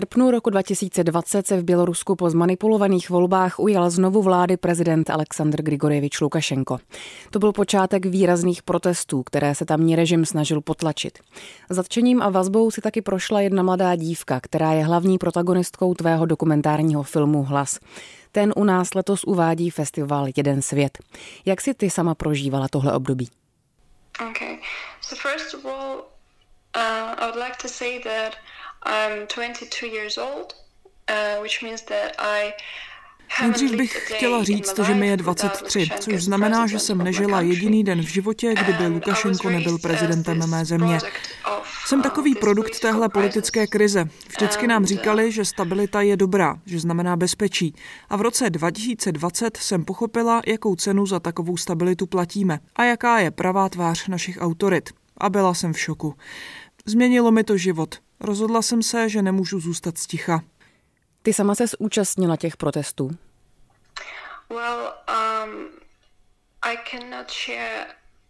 srpnu roku 2020 se v Bělorusku po zmanipulovaných volbách ujal znovu vlády prezident Aleksandr Grigorjevič Lukašenko. To byl počátek výrazných protestů, které se tamní režim snažil potlačit. Zatčením a vazbou si taky prošla jedna mladá dívka, která je hlavní protagonistkou tvého dokumentárního filmu Hlas. Ten u nás letos uvádí festival Jeden svět. Jak si ty sama prožívala tohle období? Okay. So first of all, uh, I would like to say that I'm 22 years old, uh, which means that I Nejdřív bych chtěla říct, že mi je 23, což znamená, že jsem nežila jediný den v životě, kdyby Lukašenko nebyl prezidentem mé země. Jsem uh, takový produkt téhle politické krize. Vždycky nám říkali, že stabilita je dobrá, že znamená bezpečí. A v roce 2020 jsem pochopila, jakou cenu za takovou stabilitu platíme a jaká je pravá tvář našich autorit. A byla jsem v šoku. Změnilo mi to život. Rozhodla jsem se, že nemůžu zůstat sticha. Ty sama se zúčastnila těch protestů? Well, um, I cannot share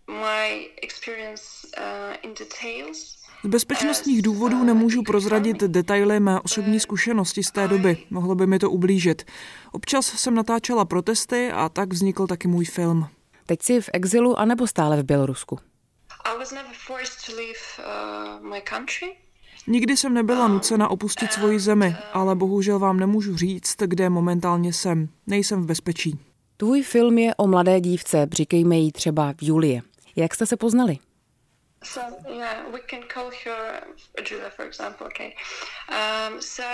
my experience uh, in details. Z bezpečnostních důvodů nemůžu prozradit detaily mé osobní zkušenosti z té doby. Mohlo by mi to ublížit. Občas jsem natáčela protesty a tak vznikl taky můj film. Teď jsi v exilu anebo stále v Bělorusku? I was never forced to leave uh, my country. Nikdy jsem nebyla nucena opustit svoji zemi, ale bohužel vám nemůžu říct, kde momentálně jsem. Nejsem v bezpečí. Tvůj film je o mladé dívce, říkejme jí třeba Julie. Jak jste se poznali? So, yeah, we can call her Julia, for example, okay. Um, so,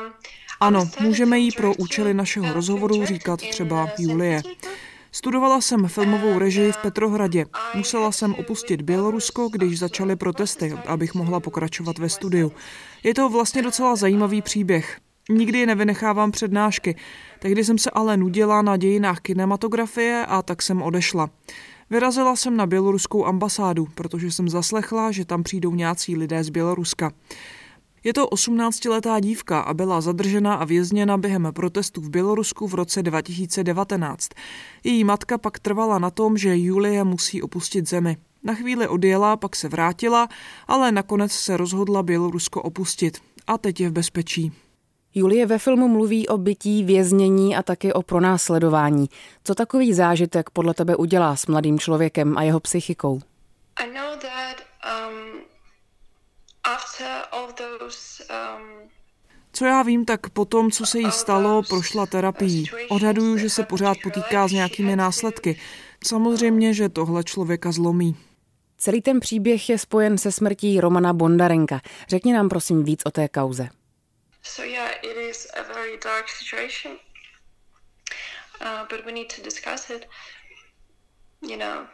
um, ano, můžeme jí pro účely našeho rozhovoru říkat třeba Julie. Studovala jsem filmovou režii v Petrohradě. Musela jsem opustit Bělorusko, když začaly protesty, abych mohla pokračovat ve studiu. Je to vlastně docela zajímavý příběh. Nikdy nevynechávám přednášky. Tehdy jsem se ale nudila na dějinách kinematografie a tak jsem odešla. Vyrazila jsem na běloruskou ambasádu, protože jsem zaslechla, že tam přijdou nějací lidé z Běloruska. Je to 18-letá dívka a byla zadržena a vězněna během protestů v Bělorusku v roce 2019. Její matka pak trvala na tom, že Julie musí opustit zemi. Na chvíli odjela, pak se vrátila, ale nakonec se rozhodla Bělorusko opustit. A teď je v bezpečí. Julie ve filmu mluví o bytí, věznění a taky o pronásledování. Co takový zážitek podle tebe udělá s mladým člověkem a jeho psychikou? I know that, um, Um, co já vím, tak po tom, co se jí stalo, prošla terapii. Odhaduju, že se pořád potýká s nějakými následky. Samozřejmě, že tohle člověka zlomí. Celý ten příběh je spojen se smrtí Romana Bondarenka. Řekni nám prosím víc o té kauze. So yeah, it is a very dark situation, uh, but we need to discuss it. You know,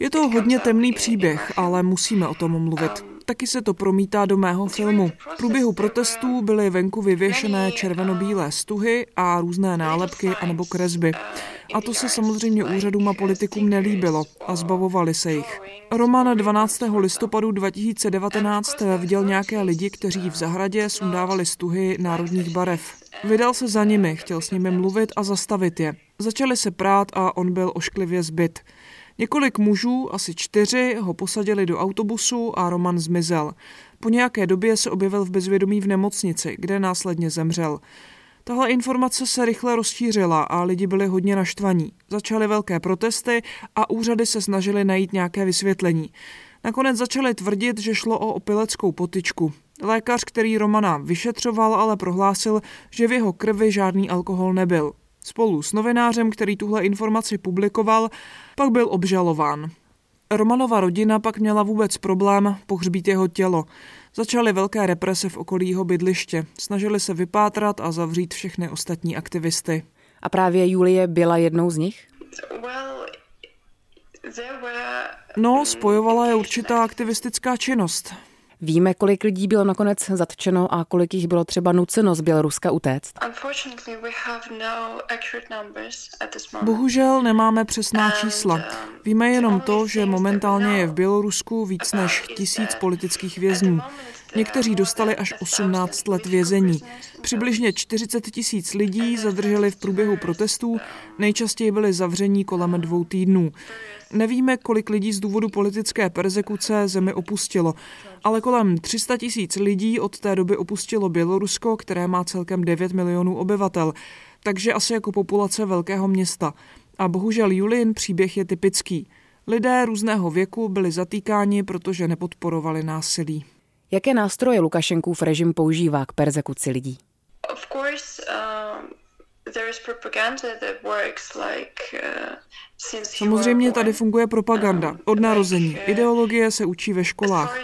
je to hodně temný příběh, ale musíme o tom mluvit. Taky se to promítá do mého filmu. V průběhu protestů byly venku vyvěšené červeno-bílé stuhy a různé nálepky anebo kresby. A to se samozřejmě úřadům a politikům nelíbilo a zbavovali se jich. Roman 12. listopadu 2019 viděl nějaké lidi, kteří v zahradě sundávali stuhy národních barev. Vydal se za nimi, chtěl s nimi mluvit a zastavit je. Začali se prát a on byl ošklivě zbyt. Několik mužů, asi čtyři, ho posadili do autobusu a Roman zmizel. Po nějaké době se objevil v bezvědomí v nemocnici, kde následně zemřel. Tahle informace se rychle rozšířila a lidi byli hodně naštvaní. Začaly velké protesty a úřady se snažily najít nějaké vysvětlení. Nakonec začali tvrdit, že šlo o opileckou potyčku. Lékař, který Romana vyšetřoval, ale prohlásil, že v jeho krvi žádný alkohol nebyl. Spolu s novinářem, který tuhle informaci publikoval, pak byl obžalován. Romanova rodina pak měla vůbec problém pohřbít jeho tělo. Začaly velké represe v okolí jeho bydliště. Snažili se vypátrat a zavřít všechny ostatní aktivisty. A právě Julie byla jednou z nich? No, spojovala je určitá aktivistická činnost. Víme, kolik lidí bylo nakonec zatčeno a kolik jich bylo třeba nuceno z Běloruska utéct? No Bohužel nemáme přesná čísla. Um, Víme jenom to, že momentálně je v Bělorusku víc než tisíc politických vězňů. Někteří dostali až 18 let vězení. Přibližně 40 tisíc lidí zadrželi v průběhu protestů, nejčastěji byli zavření kolem dvou týdnů. Nevíme, kolik lidí z důvodu politické persekuce zemi opustilo, ale kolem 300 tisíc lidí od té doby opustilo Bělorusko, které má celkem 9 milionů obyvatel, takže asi jako populace velkého města. A bohužel Julin příběh je typický. Lidé různého věku byli zatýkáni, protože nepodporovali násilí. Jaké nástroje Lukašenkův režim používá k persekuci lidí? Of course, um... Samozřejmě tady funguje propaganda. Od narození. Ideologie se učí ve školách.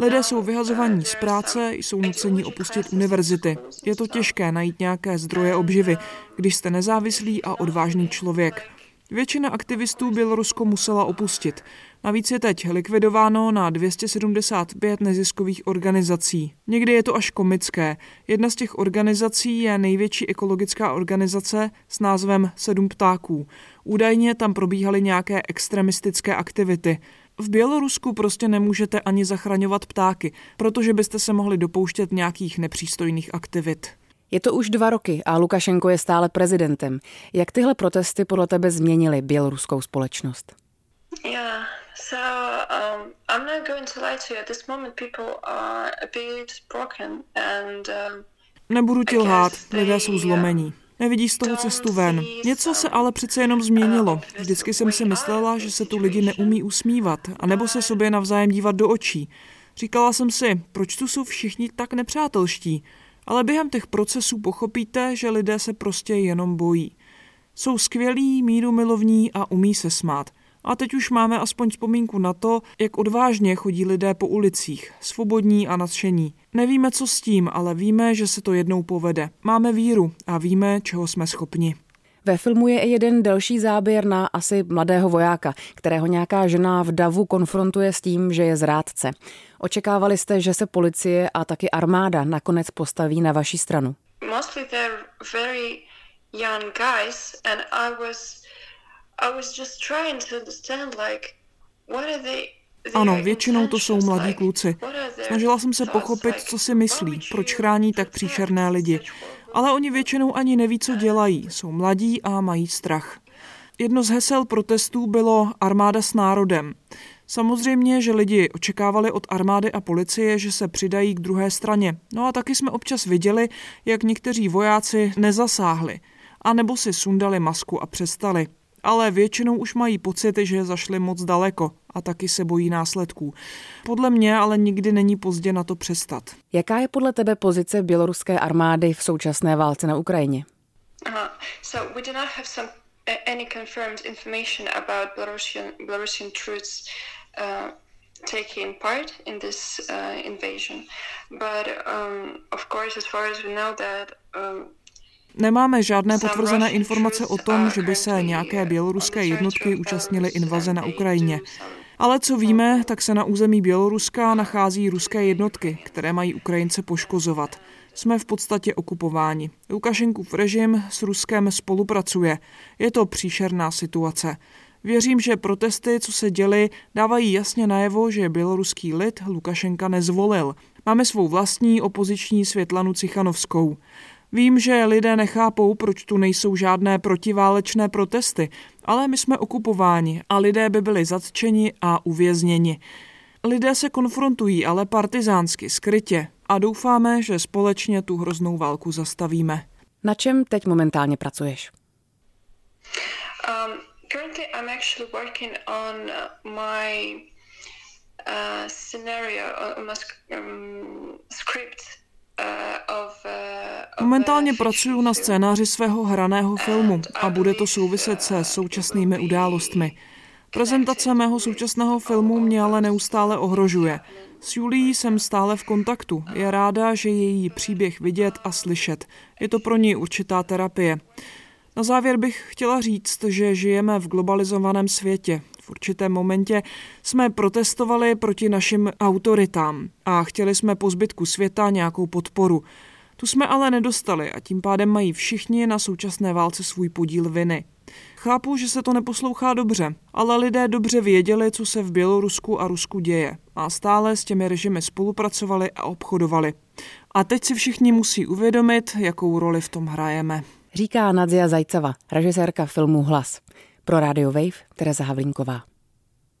Lidé jsou vyhazovaní z práce, jsou nuceni opustit univerzity. Je to těžké najít nějaké zdroje obživy, když jste nezávislý a odvážný člověk. Většina aktivistů Bělorusko musela opustit. Navíc je teď likvidováno na 275 neziskových organizací. Někdy je to až komické. Jedna z těch organizací je největší ekologická organizace s názvem Sedm ptáků. Údajně tam probíhaly nějaké extremistické aktivity. V Bělorusku prostě nemůžete ani zachraňovat ptáky, protože byste se mohli dopouštět nějakých nepřístojných aktivit. Je to už dva roky a Lukašenko je stále prezidentem. Jak tyhle protesty podle tebe změnily běloruskou společnost? Yeah. So um, I'm not going to lie to you. At this moment, people are a bit broken and. Um, Nebudu ti lhát, lidé jsou zlomení. Nevidí z toho cestu ven. Něco se ale přece jenom změnilo. Vždycky jsem si myslela, že se tu lidi neumí usmívat, anebo se sobě navzájem dívat do očí. Říkala jsem si, proč tu jsou všichni tak nepřátelští? Ale během těch procesů pochopíte, že lidé se prostě jenom bojí. Jsou skvělí, míru milovní a umí se smát. A teď už máme aspoň vzpomínku na to, jak odvážně chodí lidé po ulicích, svobodní a nadšení. Nevíme, co s tím, ale víme, že se to jednou povede. Máme víru a víme, čeho jsme schopni. Ve filmu je i jeden další záběr na asi mladého vojáka, kterého nějaká žena v davu konfrontuje s tím, že je zrádce. Očekávali jste, že se policie a taky armáda nakonec postaví na vaši stranu? Mostly they're very young guys and I was ano, většinou to jsou mladí kluci. Snažila jsem se pochopit, co si myslí, proč chrání tak příšerné lidi. Ale oni většinou ani neví, co dělají. Jsou mladí a mají strach. Jedno z hesel protestů bylo armáda s národem. Samozřejmě, že lidi očekávali od armády a policie, že se přidají k druhé straně. No a taky jsme občas viděli, jak někteří vojáci nezasáhli. A nebo si sundali masku a přestali ale většinou už mají pocit, že zašli moc daleko a taky se bojí následků. Podle mě ale nikdy není pozdě na to přestat. Jaká je podle tebe pozice běloruské armády v současné válce na Ukrajině? Uh, so we do not have some any confirmed information about Belarusian Belarusian troops uh, taking part in this uh, invasion, but um, of course, as far as we know that um, Nemáme žádné potvrzené informace o tom, že by se nějaké běloruské jednotky účastnily invaze na Ukrajině. Ale co víme, tak se na území Běloruska nachází ruské jednotky, které mají Ukrajince poškozovat. Jsme v podstatě okupováni. Lukašenkův režim s Ruskem spolupracuje. Je to příšerná situace. Věřím, že protesty, co se děly, dávají jasně najevo, že běloruský lid Lukašenka nezvolil. Máme svou vlastní opoziční Světlanu Cichanovskou. Vím, že lidé nechápou, proč tu nejsou žádné protiválečné protesty, ale my jsme okupováni a lidé by byli zatčeni a uvězněni. Lidé se konfrontují, ale partizánsky, skrytě a doufáme, že společně tu hroznou válku zastavíme. Na čem teď momentálně pracuješ? Um, currently I'm actually working on my uh, scenario, on my um, script Momentálně pracuji na scénáři svého hraného filmu a bude to souviset se současnými událostmi. Prezentace mého současného filmu mě ale neustále ohrožuje. S Julií jsem stále v kontaktu. Je ráda, že je její příběh vidět a slyšet. Je to pro ní určitá terapie. Na závěr bych chtěla říct, že žijeme v globalizovaném světě. V určitém momentě jsme protestovali proti našim autoritám a chtěli jsme po zbytku světa nějakou podporu. Tu jsme ale nedostali a tím pádem mají všichni na současné válce svůj podíl viny. Chápu, že se to neposlouchá dobře, ale lidé dobře věděli, co se v Bělorusku a Rusku děje a stále s těmi režimy spolupracovali a obchodovali. A teď si všichni musí uvědomit, jakou roli v tom hrajeme. Říká Nadzia Zajceva, režisérka filmu Hlas. Pro Radio Wave Tereza Havlínková.